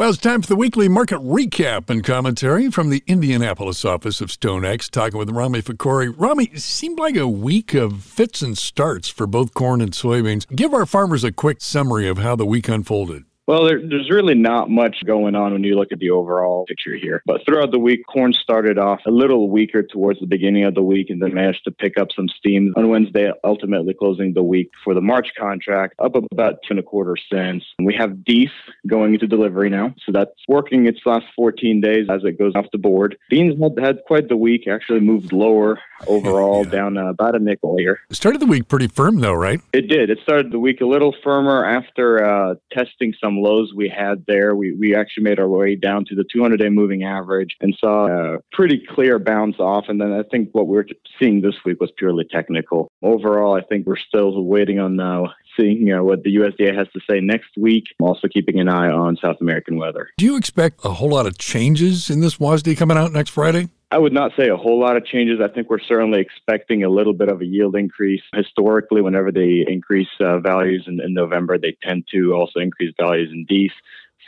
Well, it's time for the weekly market recap and commentary from the Indianapolis office of StoneX. Talking with Rami Fakhoury. Rami, it seemed like a week of fits and starts for both corn and soybeans. Give our farmers a quick summary of how the week unfolded. Well, there, there's really not much going on when you look at the overall picture here. But throughout the week, corn started off a little weaker towards the beginning of the week and then managed to pick up some steam on Wednesday, ultimately closing the week for the March contract up about two and a quarter cents. We have beef going into delivery now. So that's working its last 14 days as it goes off the board. Beans had, had quite the week, actually moved lower overall, yeah. down uh, about a nickel here. It started the week pretty firm, though, right? It did. It started the week a little firmer after uh, testing some lows we had there. We, we actually made our way down to the 200 day moving average and saw a pretty clear bounce off. And then I think what we're seeing this week was purely technical. Overall, I think we're still waiting on now uh, seeing you know, what the USDA has to say next week. Also keeping an eye on South American weather. Do you expect a whole lot of changes in this WASDE coming out next Friday? I would not say a whole lot of changes. I think we're certainly expecting a little bit of a yield increase. Historically, whenever they increase uh, values in, in, November, they tend to also increase values in DEES.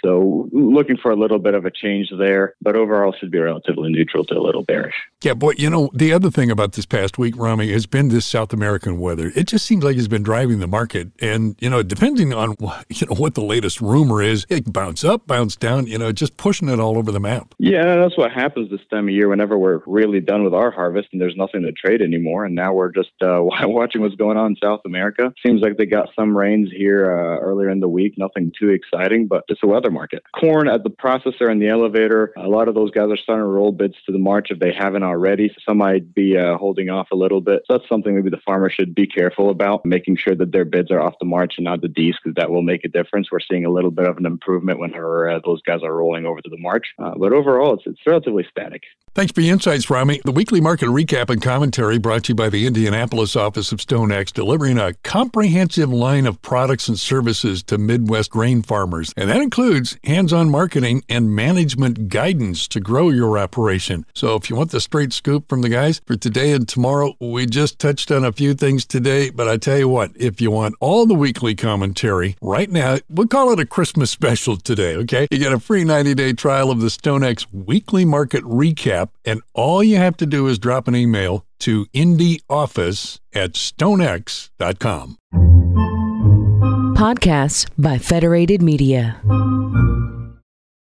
So looking for a little bit of a change there, but overall should be relatively neutral to a little bearish. Yeah, boy, you know, the other thing about this past week, Rami, has been this South American weather. It just seems like it's been driving the market. And, you know, depending on, you know, what the latest rumor is, it bounce up, bounce down, you know, just pushing it all over the map. Yeah, that's what happens this time of year whenever we're really done with our harvest and there's nothing to trade anymore. And now we're just uh, watching what's going on in South America. Seems like they got some rains here uh, earlier in the week. Nothing too exciting, but it's a weather market. Corn at the processor and the elevator, a lot of those guys are starting to roll bids to the March if they haven't already. Some might be uh, holding off a little bit. So that's something maybe the farmer should be careful about, making sure that their bids are off the March and not the D's because that will make a difference. We're seeing a little bit of an improvement when uh, those guys are rolling over to the March. Uh, but overall, it's, it's relatively static. Thanks for the insights, Rami. The weekly market recap and commentary brought to you by the Indianapolis office of StoneX, delivering a comprehensive line of products and services to Midwest grain farmers. And that includes hands on marketing and management guidance to grow your operation. So if you want the straight scoop from the guys for today and tomorrow, we just touched on a few things today. But I tell you what, if you want all the weekly commentary right now, we'll call it a Christmas special today, okay? You get a free 90 day trial of the StoneX weekly market recap app, and all you have to do is drop an email to indieoffice at stonex.com. Podcasts by Federated Media.